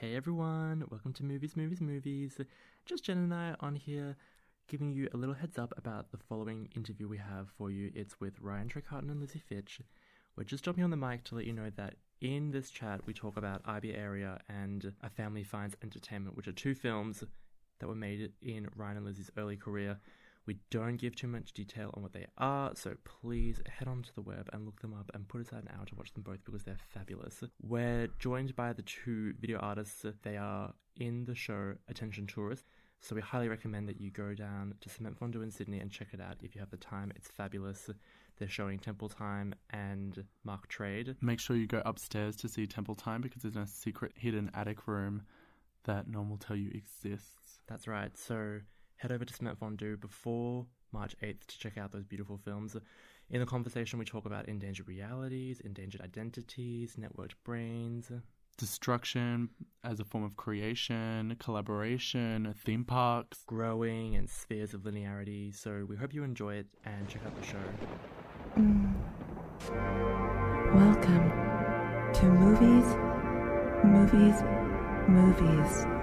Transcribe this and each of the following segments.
Hey everyone, welcome to Movies, Movies, Movies. Just Jen and I on here giving you a little heads up about the following interview we have for you. It's with Ryan Trecartin and Lizzie Fitch. We're just jumping on the mic to let you know that in this chat we talk about I-Be Area and A Family Finds Entertainment, which are two films that were made in Ryan and Lizzie's early career. We don't give too much detail on what they are, so please head onto the web and look them up and put aside an hour to watch them both because they're fabulous. We're joined by the two video artists. They are in the show Attention Tourist. So we highly recommend that you go down to Cement Fondu in Sydney and check it out if you have the time. It's fabulous. They're showing Temple Time and Mark Trade. Make sure you go upstairs to see Temple Time because there's a secret hidden attic room that no one will tell you exists. That's right. So head over to Cement Fondu before March 8th to check out those beautiful films. In the conversation, we talk about endangered realities, endangered identities, networked brains, Destruction as a form of creation, collaboration, theme parks. growing, and spheres of linearity. So we hope you enjoy it and check out the show. Mm. Welcome to Movies, Movies, Movies.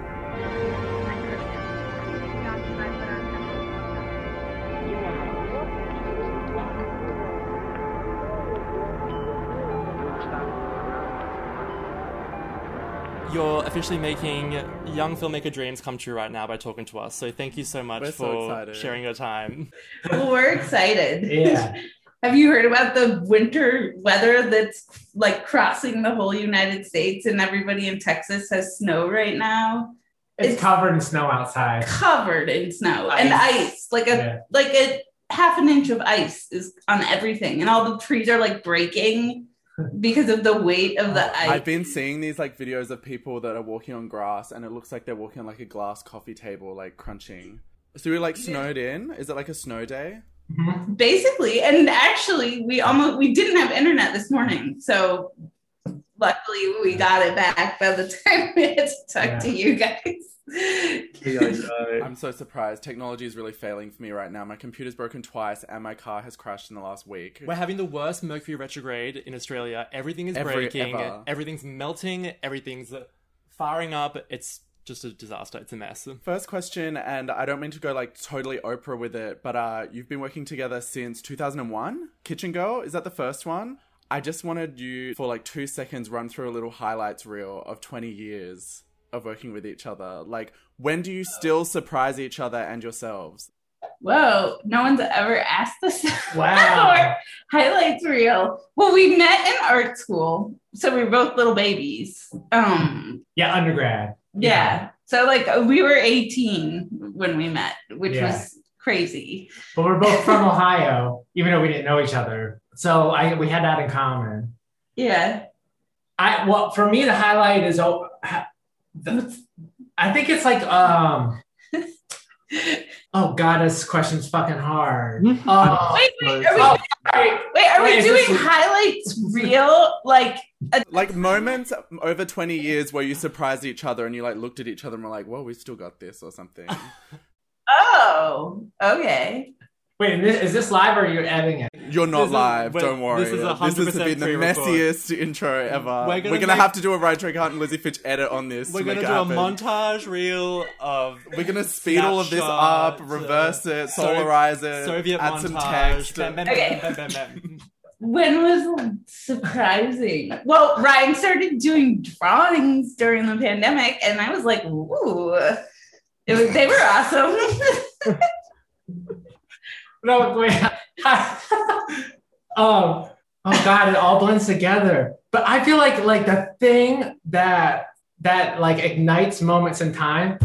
You're officially making young filmmaker dreams come true right now by talking to us. So thank you so much We're for excited. sharing your time. Well, we're excited. Yeah. Have you heard about the winter weather that's like crossing the whole United States and everybody in Texas has snow right now? It's, It's- covered in snow outside. Covered in snow and Ice. ice. Like a Yeah. like a half an inch of ice is on everything. And all the trees are like breaking because of the weight of the ice. I've been seeing these like videos of people that are walking on grass and it looks like they're walking on like a glass coffee table, like crunching. So we're like snowed in. Is it like a snow day? Mhm. basically and actually we almost we didn't have internet this morning so luckily we got it back by the time we had to talk Yeah. to you guys I'm so surprised. Technology is really failing for me right now. My computer's broken twice and my car has crashed in the last week. We're having the worst Mercury retrograde in Australia. Everything is Every- breaking, ever. everything's melting, everything's firing up. It's just a disaster. It's a mess. First question, and I don't mean to go like totally Oprah with it, but uh, you've been working together since 2001. Kitchen Girl, is that the first one? I just wanted you for like two seconds run through a little highlights reel of 20 years of working with each other. Like, when do you still surprise each other and yourselves? whoa no one's ever asked us Wow. Highlights reel well we met in art school so we were both little babies um Yeah, undergrad. yeah so like we were 18 when we met which Yeah. was crazy But we're both from Ohio, even though we didn't know each other. So I we had that in common. yeah I well for me the highlight is oh ha- the- I think it's like um oh god this question's fucking hard. Oh, wait wait are we oh. Wait, are Wait, we doing this- highlights real? Like, a, Like, moments over 20 years where you surprised each other and you like looked at each other and were like, "Well, we still got this or something. oh, okay. Wait, is this, is this live or are you editing it? You're not This live, well, don't worry. this is a This has 100% been the messiest intro ever. We're We're gonna gonna, make- have to do a Ryan Trecartin and Lizzie Fitch edit on this. We're to gonna do it a montage reel of We're gonna speed all of this up, snapshots, reverse uh, it, So- solarize it, Soviet add montage. some text. Bam, bam, Okay. bam, bam, bam, bam. When was surprising? Well, Ryan started doing drawings during the pandemic, and I was like, ooh, it was, they were awesome. No, wait. um, oh god, it all blends together. But I feel like like the thing that that like ignites moments in time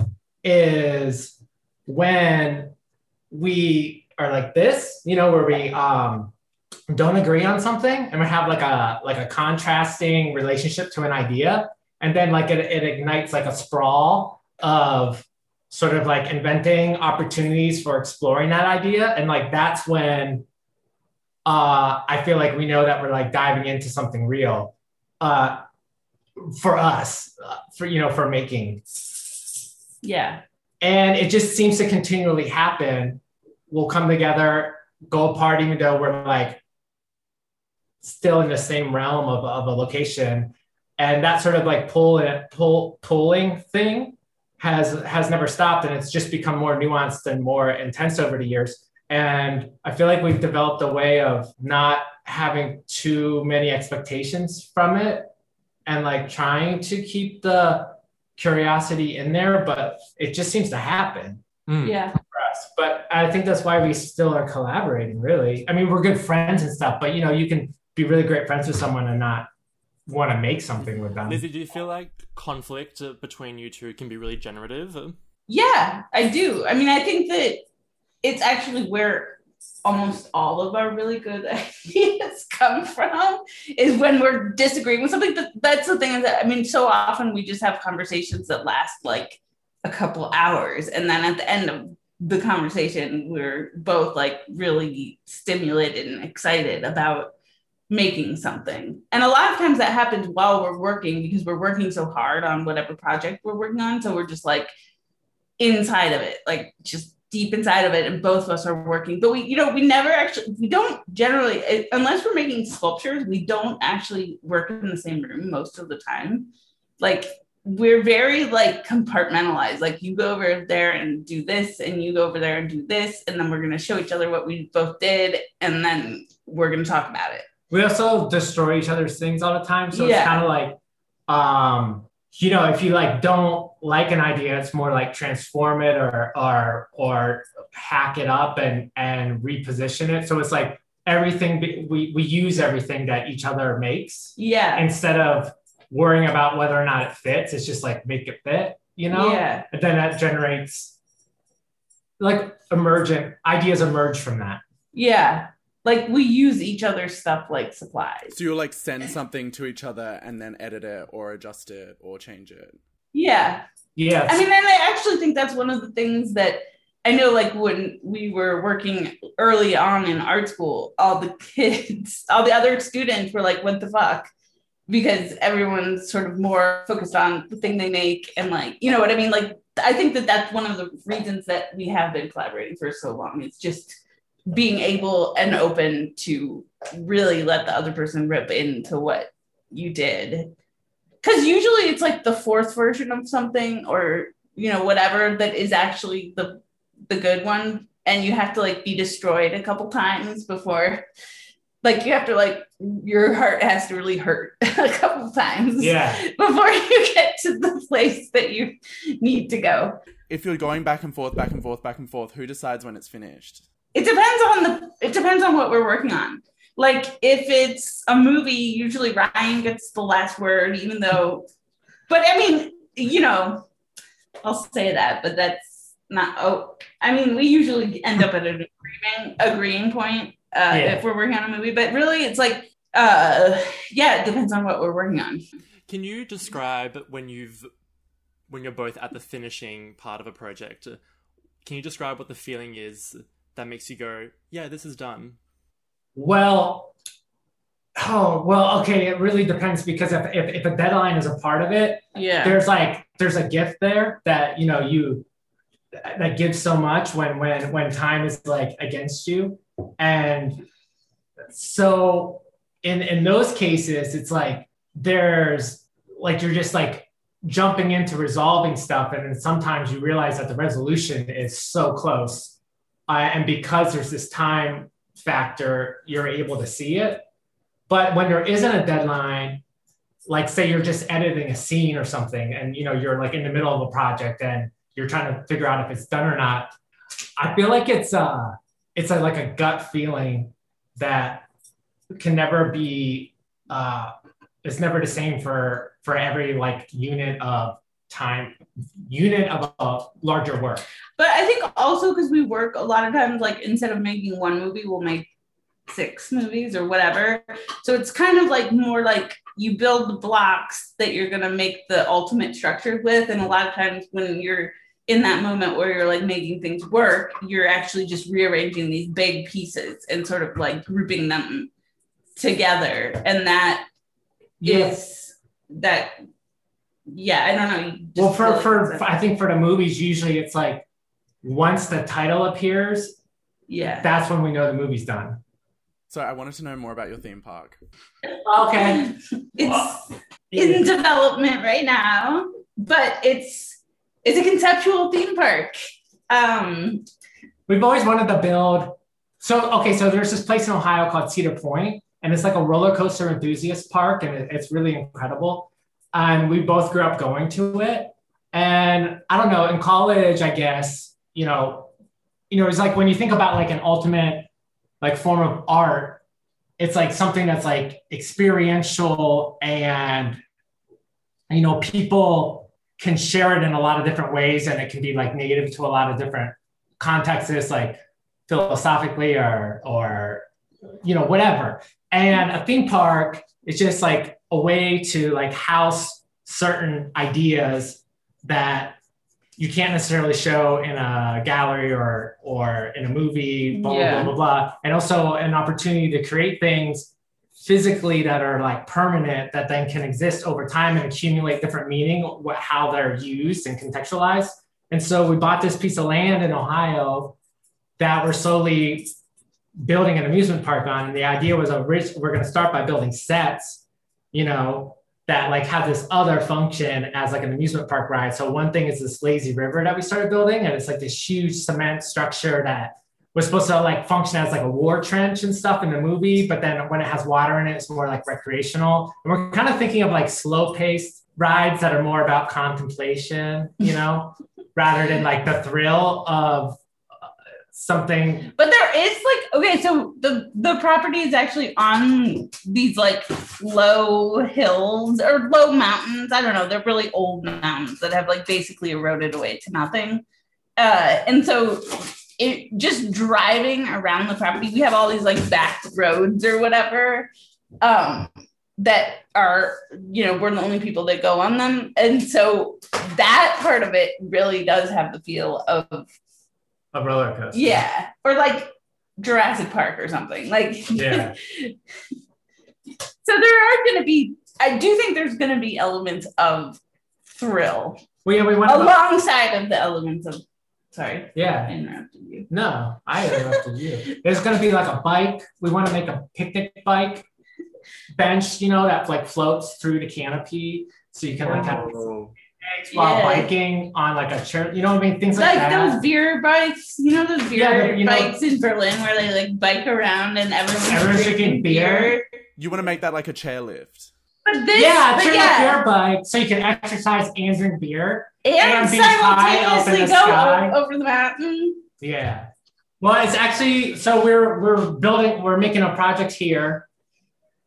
is when we are like this, you know, where we um don't agree on something and we have like a like a contrasting relationship to an idea and then like it, it ignites like a sprawl of sort of like inventing opportunities for exploring that idea. And like that's when uh i feel like we know that we're like diving into something real uh for us uh, for you know for making. Yeah. and it just seems to continually happen. We'll come together go apart even though we're like still in the same realm of, of a location. And that sort of like pull and pull pulling thing has has never stopped, and it's just become more nuanced and more intense over the years. And I feel like we've developed a way of not having too many expectations from it and like trying to keep the curiosity in there, but it just seems to happen Mm. Yeah. for us. But I think that's why we still are collaborating, really. I mean, we're good friends and stuff, but you know, you can be really great friends with someone and not want to make something with them. Lizzie, do you feel like conflict uh, between you two can be really generative? Yeah, I do. I mean, I think that it's actually where almost all of our really good ideas come from is when we're disagreeing with something. But that's the thing is that I mean, so often we just have conversations that last like a couple hours, and then at the end of the conversation, we're both like really stimulated and excited about making something. And a lot of times that happens while we're working because we're working so hard on whatever project we're working on. So we're just like inside of it, like just deep inside of it. And both of us are working. But we, you know, we never actually, we don't generally, eh, unless we're making sculptures, we don't actually work in the same room most of the time. Like, we're very like compartmentalized. Like you go over there and do this, and you go over there and do this, and then we're gonna show each other what we both did, and then we're gonna talk about it. We also destroy each other's things all the time. So Yeah. it's kind of like, um, you know, if you like don't like an idea, it's more like transform it or or or hack it up and and reposition it. So it's like everything we we use everything that each other makes Yeah. instead of worrying about whether or not it fits. It's just like make it fit, you know. Yeah. And then that generates like emergent ideas emerge from that. Yeah. Like we use each other's stuff like supplies. So you'll like send something to each other and then edit it or adjust it or change it. Yeah. Yeah. I mean, and I actually think that's one of the things that I know, like when we were working early on in art school, all the kids, all the other students were like, what the fuck? Because everyone's sort of more focused on the thing they make and like, you know what I mean? Like, I think that that's one of the reasons that we have been collaborating for so long. It's just being able and open to really let the other person rip into what you did because usually it's like the fourth version of something or you know whatever that is actually the the good one and you have to like be destroyed a couple times before like you have to like your heart has to really hurt a couple times Yeah. before you get to the place that you need to go If you're going back and forth, back and forth, back and forth, who decides when it's finished? It depends on the it depends on what we're working on like if it's a movie usually ryan gets the last word even though but i mean you know i'll say that but that's not oh i mean we usually end up at an agreement agreeing point uh Yeah. if we're working on a movie but really it's like uh yeah it depends on what we're working on Can you describe when you've when you're both at the finishing part of a project? Can you describe what the feeling is that makes you go, "Yeah, this is done." Well, oh well, okay. It really depends because if, if if a deadline is a part of it, yeah there's like there's a gift there that you know you that gives so much when when when time is like against you, and so in in those cases, it's like there's like you're just like jumping into resolving stuff, and then sometimes you realize that the resolution is so close, uh, and because there's this time factor, you're able to see it. But when there isn't a deadline, like say you're just editing a scene or something, and you know you're like in the middle of a project and you're trying to figure out if it's done or not. I feel like it's uh it's a, like a gut feeling that can never be uh it's never the same for for every like unit of time unit of a larger work. But I think also because we work a lot of times, like instead of making one movie, we'll make six movies or whatever. So it's kind of like more like you build the blocks that you're gonna make the ultimate structure with. And a lot of times when you're in that moment where you're like making things work, you're actually just rearranging these big pieces and sort of like grouping them together. And that that is that yeah, I don't know. just Well, for for, for I think for the movies, usually it's like once the title appears, yeah. that's when we know the movie's done. So I wanted to know more about your theme park. Okay. It's in development right now, but it's it's a conceptual theme park. Um, We've always wanted to build. So okay, so there's this place in Ohio called Cedar Point, and it's like a roller coaster enthusiast park, and it- it's really incredible. And we both grew up going to it. And I don't know, in college, I guess you know, you know, it's like when you think about like an ultimate like form of art, it's like something that's like experiential and you know people can share it in a lot of different ways and it can be like negative to a lot of different contexts like philosophically or or you know whatever and a theme park is just like a way to like house certain ideas that you can't necessarily show in a gallery or or in a movie blah blah blah blah blah. And also an opportunity to create things physically that are like permanent that then can exist over time and accumulate different meaning what how they're used and contextualized. And so we bought this piece of land in ohio that we're slowly building an amusement park on and the idea was rich we're going to start by building sets you know that like have this other function as like an amusement park ride so one thing is this lazy river that we started building and it's like this huge cement structure that was supposed to like function as like a war trench and stuff in the movie, but then when it has water in it, it's more like recreational. And we're kind of thinking of like slow paced rides that are more about contemplation, you know, rather than like the thrill of something. but there is like okay, so the the property is actually on these like low hills or low mountains. I don't know. They're really old mountains that have like basically eroded away to nothing. Uh, and so it just driving around the property, we have all these like back roads or whatever. Um, that are you know we're the only people that go on them and so that part of it really does have the feel of A roller coaster. yeah, or like Jurassic Park or something. Like, Yeah. so there are going to be, I do think there's going to be elements of thrill Well, yeah, we went. alongside of the elements of. Sorry, I yeah. interrupted you. No, I interrupted you. There's going to be like a bike. We want to make a picnic bike bench, you know, that like floats through the canopy. So you can like have eggs while Yeah. biking on like a chair. You know what I mean? Things like, that. Like that. those beer bikes, you know those beer Yeah, the- you know- bikes in Berlin where they like bike around and everyone's, Everyone's drinking drinking beer. You want to make that like a chairlift? But this, yeah, but turn yeah, beer bike so you can exercise and drink beer. and, and be high up in simultaneously go sky. over the mountain. Yeah. Well, it's actually so we're we're building we're making a project here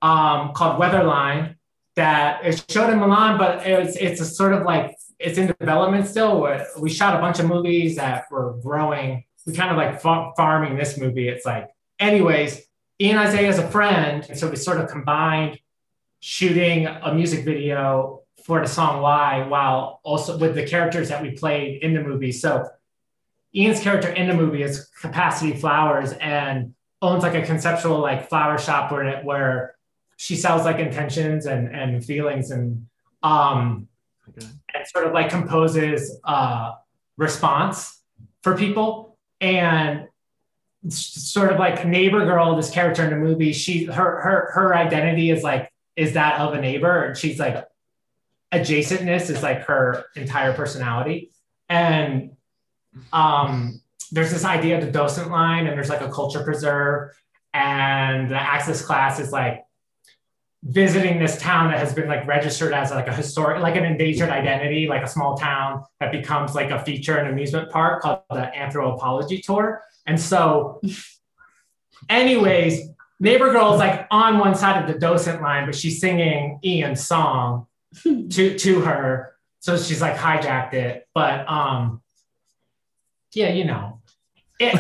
um, called Whether Line that is showed in Milan, but it's it's a sort of like it's in development still. We shot a bunch of movies that were growing. We kind of like farming this movie. It's like, anyways, Ian Isiah is a friend, and so we sort of combined shooting a music video for the song Why while also with the characters that we played in the movie. So Ian's character in the movie is Capacity Flowers and owns like a conceptual like flower shop where where she sells like intentions and and feelings and um Okay. and sort of like composes uh response for people. And sort of like neighbor girl this character in the movie she her her her identity is like is that of a neighbor? And she's like adjacentness is like her entire personality. And um there's this idea of the docent line and there's like a culture preserve. And the access class is like visiting this town that has been like registered as like a historic like an endangered identity like a small town that becomes like a feature in an amusement park called the anthropology tour. And so anyways neighbor girl is like on one side of the docent line but she's singing ian's song to to her. So she's like hijacked it. But um yeah you know. It,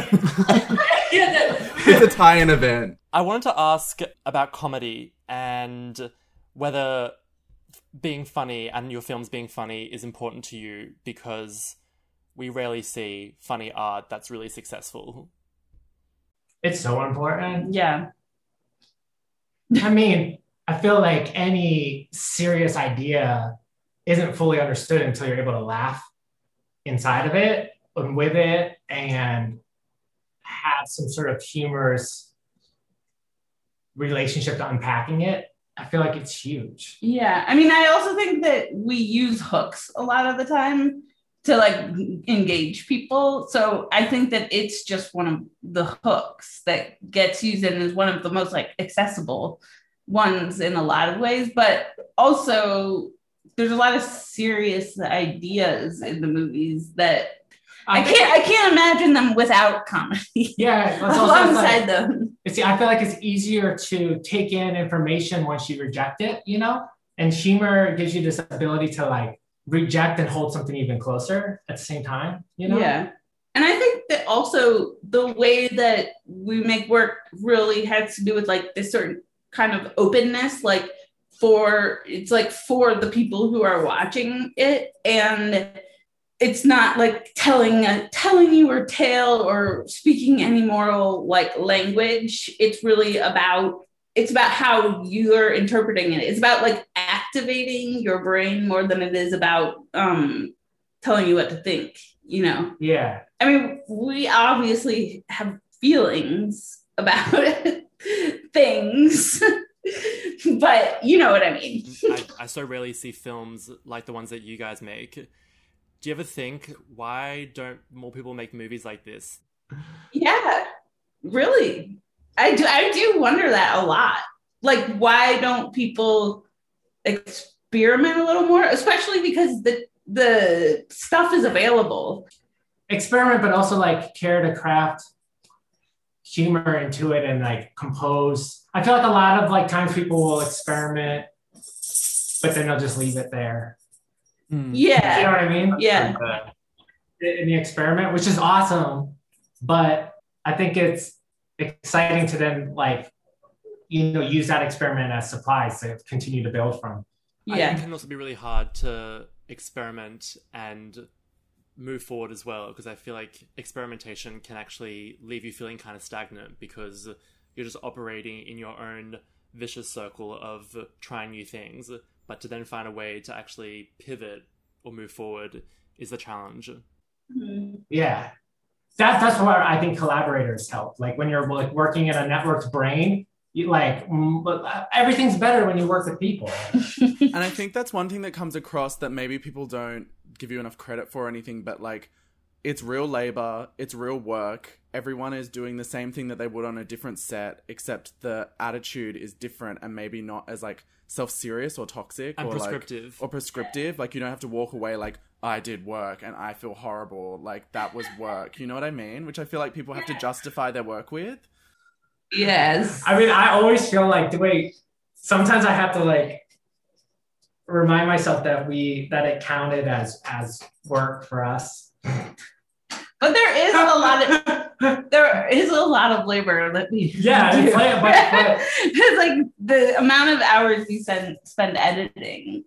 It's a tie-in event. I wanted to ask about comedy and whether being funny and your films being funny is important to you because we rarely see funny art that's really successful. it's so important Yeah. I mean, I feel like any serious idea isn't fully understood until you're able to laugh inside of it and with it and have some sort of humorous relationship to unpacking it, I feel like it's huge. Yeah. I mean, I also think that we use hooks a lot of the time to like engage people. So I think that it's just one of the hooks that gets used and is one of the most like accessible ones in a lot of ways. But also, there's a lot of serious ideas in the movies that I, think- can't I can't imagine them without comedy Yeah, alongside like, them. See, I feel like it's easier to take in information once you reject it, you know? And humor gives you this ability to like reject and hold something even closer at the same time, you know? Yeah. And I think that also the way that we make work really has to do with like this certain kind of openness, like for it's like for the people who are watching it. And it's not like telling a telling you a tale or speaking any moral like language. It's really about it's about how you're interpreting it. It's about like activating your brain more than it is about um telling you what to think, you know. Yeah. I mean, we obviously have feelings about things, but you know what I mean. I, I so rarely see films like the ones that you guys make. Do you ever think why don't more people make movies like this? Yeah, really. I do. I do wonder that a lot. Like, why don't people experiment a little more? Especially because the the stuff is available. Experiment, but also like care to craft humor into it and like compose. I feel like a lot of like times people will experiment, but then they'll just leave it there. Hmm. You know what I mean? yeah, in the experiment, which is awesome. But I think it's exciting to then like, you know, use that experiment as supplies to continue to build from. I think yeah. it can also be really hard to experiment and move forward as well because I feel like experimentation can actually leave you feeling kind of stagnant because you're just operating in your own vicious circle of trying new things. But to then find a way to actually pivot or move forward is the challenge. Mhm. Yeah. That's that's where I think collaborators help. Like when you're like working in a networked brain, you like mm, everything's better when you work with people. And I think that's one thing that comes across that maybe people don't give you enough credit for or anything, but like it's real labor, it's real work. Everyone is doing the same thing that they would on a different set, except the attitude is different and maybe not as like self serious or toxic And or prescriptive. Like, or prescriptive. Like you don't have to walk away like I did work and I feel horrible. Like that was work. You know what I mean? Which I feel like people have to justify their work with. Yes. I mean, I always feel like the way sometimes I have to like remind myself that we that it counted as as work for us. But there is a lot of there is a lot of labor that we Yeah, do. it's like- but- but- it's like the amount of hours you spend spend editing.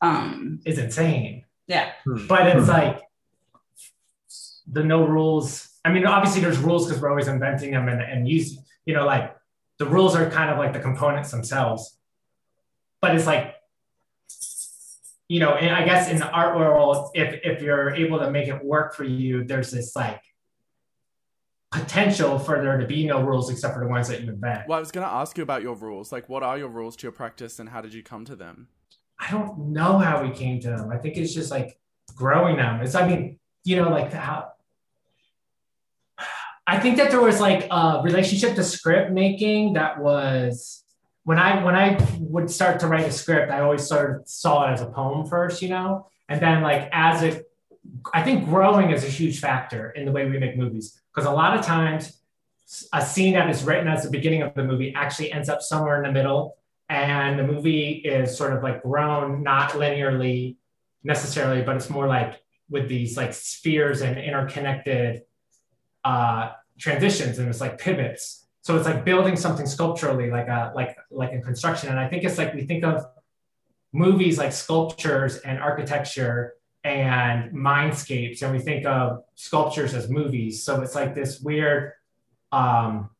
Um is insane. yeah. But it's like the no rules. I mean, obviously there's rules because we're always inventing them and, and using, you know, like the rules are kind of like the components themselves. But it's like, you know, and I guess in the art world, if if you're able to make it work for you, there's this like potential for there to be no rules except for the ones that you invent. Well, I was going to ask you about your rules. Like, what are your rules to your practice and how did you come to them? I don't know how we came to them. I think it's just like growing them. It's, I mean, you know, like how. I think that there was like a relationship to script making that was when I when I would start to write a script, I always sort of saw it as a poem first, you know, and then like as it, I think growing is a huge factor in the way we make movies because a lot of times a scene that is written as the beginning of the movie actually ends up somewhere in the middle and the movie is sort of like grown not linearly necessarily but it's more like with these like spheres and interconnected uh transitions and it's like pivots so it's like building something sculpturally like a like like in construction. And i think it's like we think of movies like sculptures and architecture and mindscapes and we think of sculptures as movies. So it's like this weird um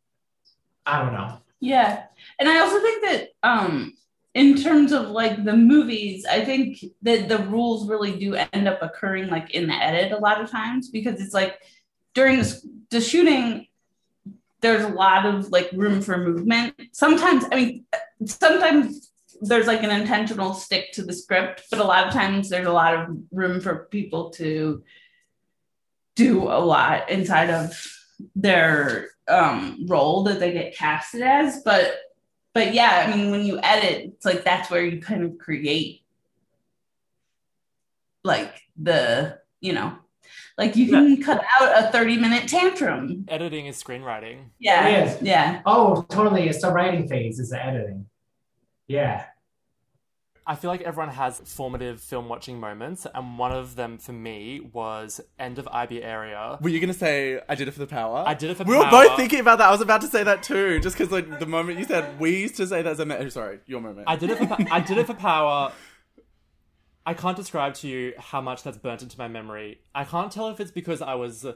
i don't know. Yeah. And I also think that um in terms of like the movies, I think that the rules really do end up occurring like in the edit a lot of times because it's like during the, the shooting there's a lot of like room for movement. Sometimes, I mean, sometimes there's like an intentional stick to the script, but a lot of times there's a lot of room for people to do a lot inside of their um, role that they get casted as. But but yeah, I mean, when you edit, it's like that's where you kind of create like the you know like you can cut out a 30 minute tantrum Editing is screenwriting. yeah It is. yeah Oh, totally. It's the writing phase, is the editing. Yeah. I feel like everyone has formative film watching moments, and one of them for me was end of I-Be Area. Were you gonna say I did it for the power? I did it for power. We were both thinking about that. I was about to say that too, just because like the moment you said we used to say that as a oh, sorry, your moment. I did it for pa- I did it for power. I can't describe to you how much that's burnt into my memory. I can't tell if it's because I was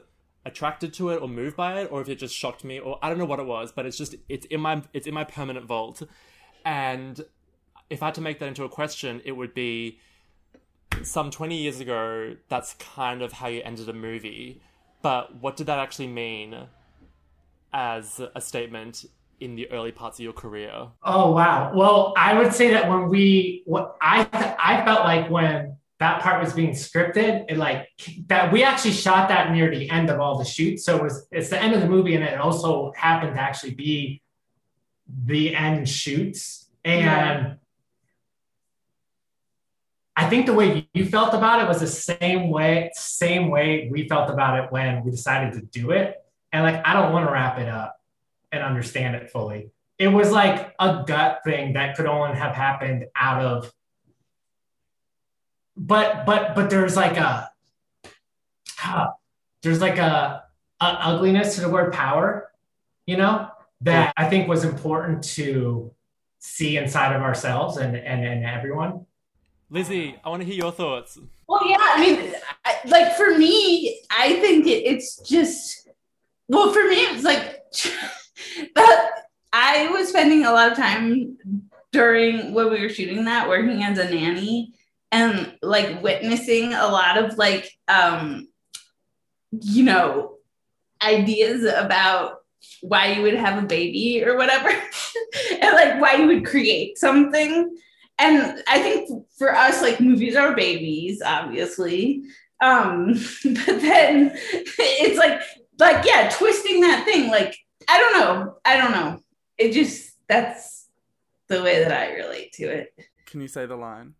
attracted to it or moved by it, or if it just shocked me, or I don't know what it was. But it's just it's in my it's in my permanent vault, and if I had to make that into a question, it would be some twenty years ago. That's kind of how you ended a movie, but what did that actually mean as a statement in the early parts of your career? Oh wow. Well, I would say that when we, what I I felt like when that part was being scripted, it like that we actually shot that near the end of all the shoots. So it was it's the end of the movie, and it also happened to actually be the end shoots. And Yeah. I think the way you felt about it was the same way, same way we felt about it when we decided to do it. And like, I don't want to wrap it up and understand it fully. It was like a gut thing that could only have happened out of. But but but there's like a ah, there's like a, a ugliness to the word power, you know, that I think was important to see inside of ourselves and and, and everyone. Lizzie, I want to hear your thoughts. well yeah i mean I, like for me i think it, it's just well for me it's like that i was spending a lot of time during when we were shooting that working as a nanny and like witnessing a lot of like um you know ideas about why you would have a baby or whatever and like why you would create something. And i think for us like movies are babies obviously. Um but then it's like like yeah twisting that thing like i don't know i don't know it just that's the way that i relate to it Can you say the line?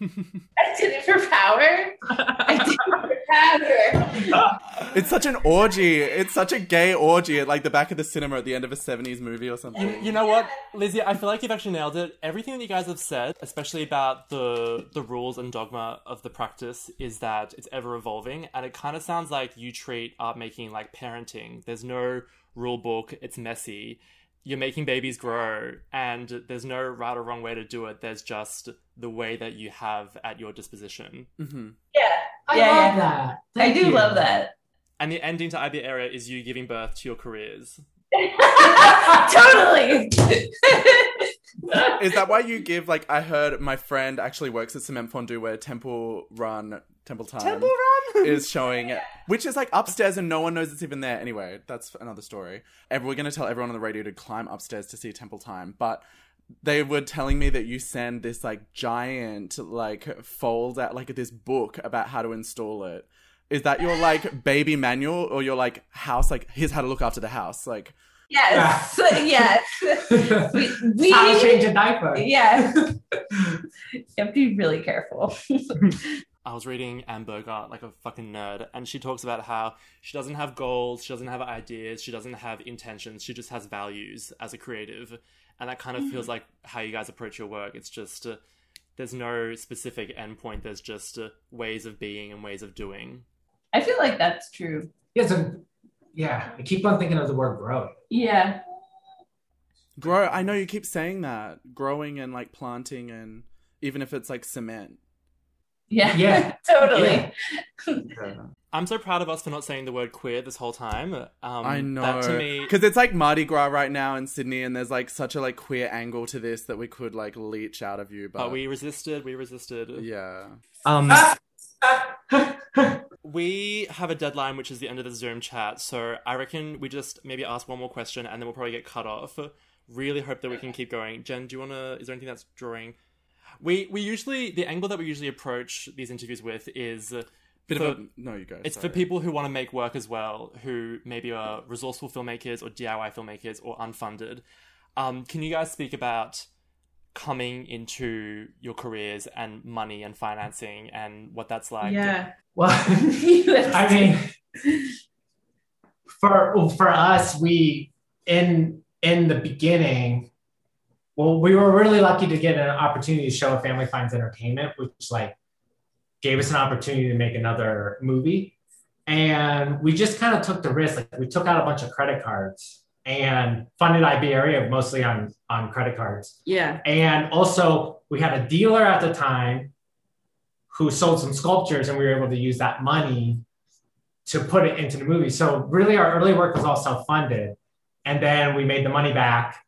i did it for power i did it for power It's such an orgy. It's such a gay orgy at like the back of the cinema at the end of a '70s movie or something. You, you know what, Lizzie? I feel like you've actually nailed it. Everything that you guys have said, especially about the the rules and dogma of the practice, is that it's ever evolving, and it kind of sounds like you treat art making like parenting. There's no rule book. It's messy. You're making babies grow, and there's no right or wrong way to do it. There's just the way that you have at your disposition. hmm yeah I Yeah, love yeah. that. i do you. love that And the ending to I-Be Area is you giving birth to your careers. totally Is that why you give like I heard my friend actually works at Cement Fondu where Temple Run Temple Time Temple Run. is showing which is like upstairs and no one knows it's even there. Anyway, that's another story. And we're gonna tell everyone on the radio to climb upstairs to see Temple Time, but they were telling me that you send this like giant like fold out like this book about how to install it. Is that your like baby manual or your like house like here's how to look after the house? Like yes yes we, we How to change a diaper. yeah you have to be really careful I was reading Anne Bogart like a fucking nerd, and she talks about how she doesn't have goals, she doesn't have ideas, she doesn't have intentions, she just has values as a creative. And that kind of feels like how you guys approach your work. It's just uh, there's no specific endpoint, there's just uh, ways of being and ways of doing. i feel like that's true Yeah, so, yeah. I keep on thinking of the word grow. yeah grow I know you keep saying that. Growing and like planting and even if it's like cement. Yeah Yeah. totally I'm so proud of us for not saying the word queer this whole time. Um, I know. That to me, Because it's like Mardi Gras right now in Sydney, and there's like such a like queer angle to this that we could like leech out of you. But, but we resisted, we resisted. yeah, Um, we we have a deadline, which is the end of the Zoom chat. So I reckon we just maybe ask one more question, and then we'll probably get cut off. Really hope that we can keep going. Jen, do you wanna? Is there anything that's drawing? We we usually the angle that we usually approach these interviews with is Bit for- of a no, you go. it's for people who want to make work as well, who maybe are resourceful filmmakers or DIY filmmakers or unfunded. Um, can you guys speak about coming into your careers and money and financing and what that's like? yeah. Well, I mean, for for us, we in in the beginning, well, we were really lucky to get an opportunity to show a Family Finds Entertainment, which like gave us an opportunity to make another movie, and we just kind of took the risk. Like we took out a bunch of credit cards and funded I-Be Area mostly on on credit cards. yeah. And also, we had a dealer at the time who sold some sculptures, and we were able to use that money to put it into the movie. So, really, our early work was all self funded. And then we made the money back.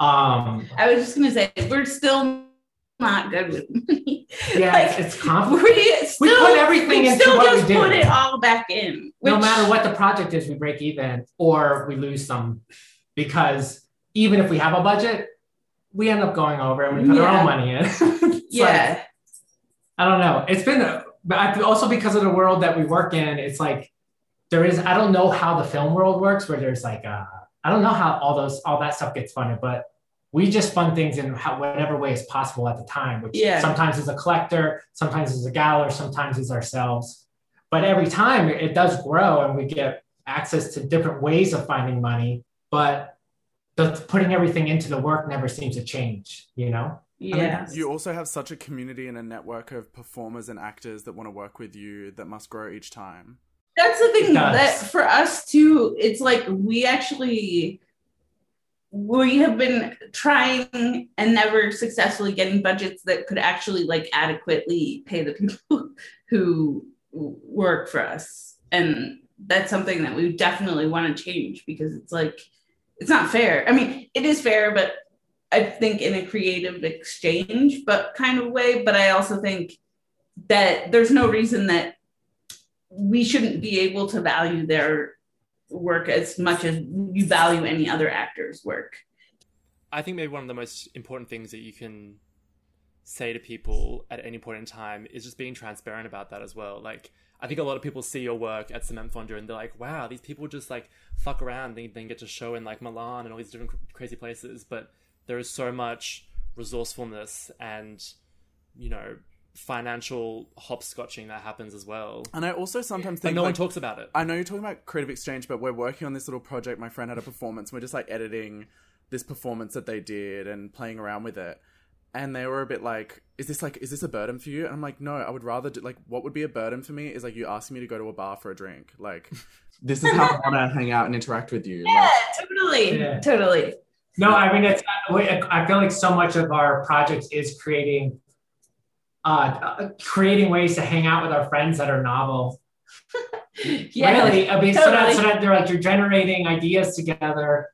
Um, I was just gonna say we're still not good with money. yeah, Like, it's, complicated. we still, put everything we into still what we just do. put it all back in. no matter what the project is, we break even or we lose some because even if we have a budget, we end up going over and we put our own money in. It's like- Yeah. I don't know. It's been, but also because of the world that we work in, it's like there is. I don't know how the film world works, where there's like, uh, I don't know how all those all that stuff gets funded, but we just fund things in how, whatever way is possible at the time. Which Yeah. sometimes is a collector, sometimes is a galler, sometimes is ourselves. But every time it does grow, and we get access to different ways of finding money. But the putting everything into the work never seems to change. You know. Yeah. You also have such a community and a network of performers and actors that want to work with you that must grow each time. That's the thing that for us too, it's like we actually we have been trying and never successfully getting budgets that could actually like adequately pay the people who work for us. And that's something that we definitely want to change because it's like it's not fair. I mean, it is fair, but I think in a creative exchange, but kind of way. But I also think that there's no reason that we shouldn't be able to value their work as much as you value any other actor's work. I think maybe one of the most important things that you can say to people at any point in time is just being transparent about that as well. Like, I think a lot of people see your work at Cement Fondu and they're like, wow, these people just like fuck around. They then get to show in like Milan and all these different cr- crazy places. But there is so much resourcefulness and, you know, financial hopscotching that happens as well. And I also sometimes But think no one talks about it. I know you're talking about creative exchange, but we're working on this little project. My friend had a performance. We're just like editing this performance that they did and playing around with it. And they were a bit like, "Is this like, is this a burden for you?" And I'm like, "No, I would rather do like, what would be a burden for me is like you asking me to go to a bar for a drink. Like, this is how I want to hang out and interact with you. Yeah, Like, totally, Yeah. totally. No, I mean it's. I feel like so much of our project is creating, uh, creating ways to hang out with our friends that are novel. Yeah, Really, I mean, so, that, so that they're like you're generating ideas together,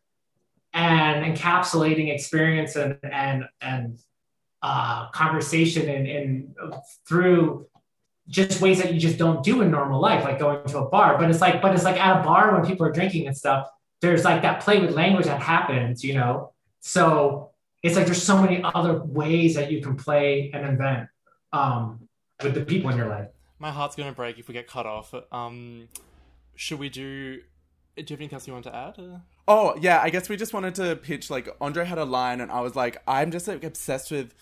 and encapsulating experience and and and uh, conversation and and through just ways that you just don't do in normal life, like going to a bar. But it's like, but it's like at a bar when people are drinking and stuff. There's like that play with language that happens, you know. So it's like there's so many other ways that you can play an event um, with the people in your life. My heart's gonna break if we get cut off. Um, should we do? Do you have anything else you want to add? Uh, Oh yeah, I guess we just wanted to pitch. Like Andre had a line, and I was like, I'm just like obsessed with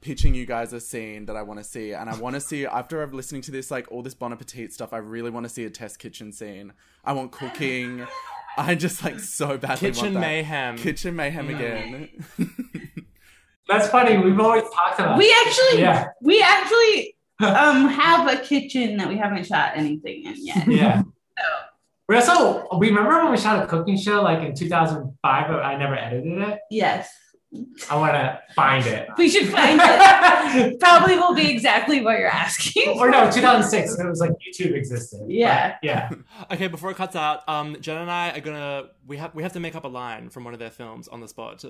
pitching you guys a scene that I want to see, and I want to see after I've listening to this like all this Bon Appetit stuff. I really want to see a test kitchen scene. I want cooking. I just like so badly Kitchen want that. mayhem. Kitchen mayhem again. That's funny. We've always talked about. we actually, Yeah. we actually um have a kitchen that we haven't shot anything in yet. yeah. We also we remember when we shot a cooking show like in 2005, but I never edited it. Yes, I want to find it. we should find it. Probably will be exactly what you're asking. or no, 2006. It was like YouTube existed. Yeah. But, yeah. Okay, before it cuts out, um, Jen and I are gonna we have we have to make up a line from one of their films on the spot.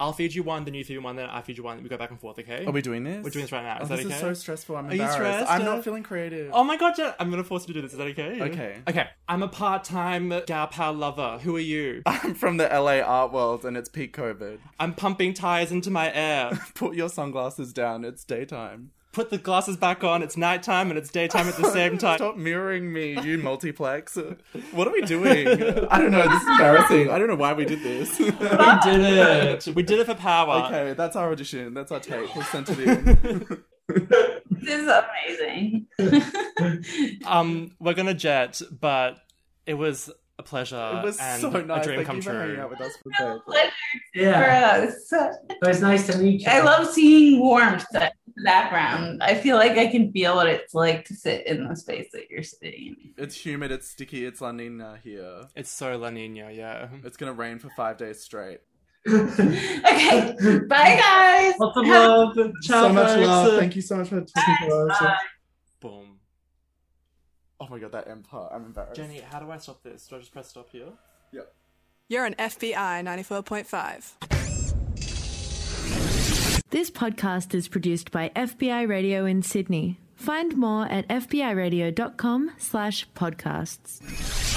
I'll feed you one, then you feed me one, then I feed you one. We go back and forth, okay? Are we doing this? We're doing this right now. Oh, that this okay? is so stressful. I'm Are you embarrassed. stressed? I'm not feeling creative. Oh my god, Jen, I'm gonna force you to do this. Is that okay? Okay. Okay. I'm a part-time gal pal lover. Who are you? I'm from the LA art world and it's peak COVID. I'm pumping tires into my air. Put your sunglasses down. It's daytime. Put the glasses back on. It's nighttime and it's daytime at the same time. Stop mirroring me, you multiplex. What are we doing? I don't know. This is embarrassing. I don't know why we did this. We did it. We did it for power. okay, that's our audition. That's our take. We'll send it in. This is amazing. Um, we're gonna jet, but it was a pleasure It was and so nice. a dream Thank come you for hanging true. out with us for Real a pleasure Yeah. for us. It was nice to meet you. I love seeing warmth in the background. I feel like I can feel what it's like to sit in the space that you're sitting in. It's humid. It's sticky. It's La Nina here. It's so La Nina, yeah. It's gonna rain for five days straight. Okay, bye guys. Lots of Have- love. Ciao, so much love. Thank you so much for talking to us. Bye. Boom. Oh my god, that M part. I'm embarrassed. Jenny, how do I stop this? Do I just press stop here? Yep. You're on FBI 94.5. This podcast is produced by FBI Radio in Sydney. Find more at fbiradio.com slash podcasts.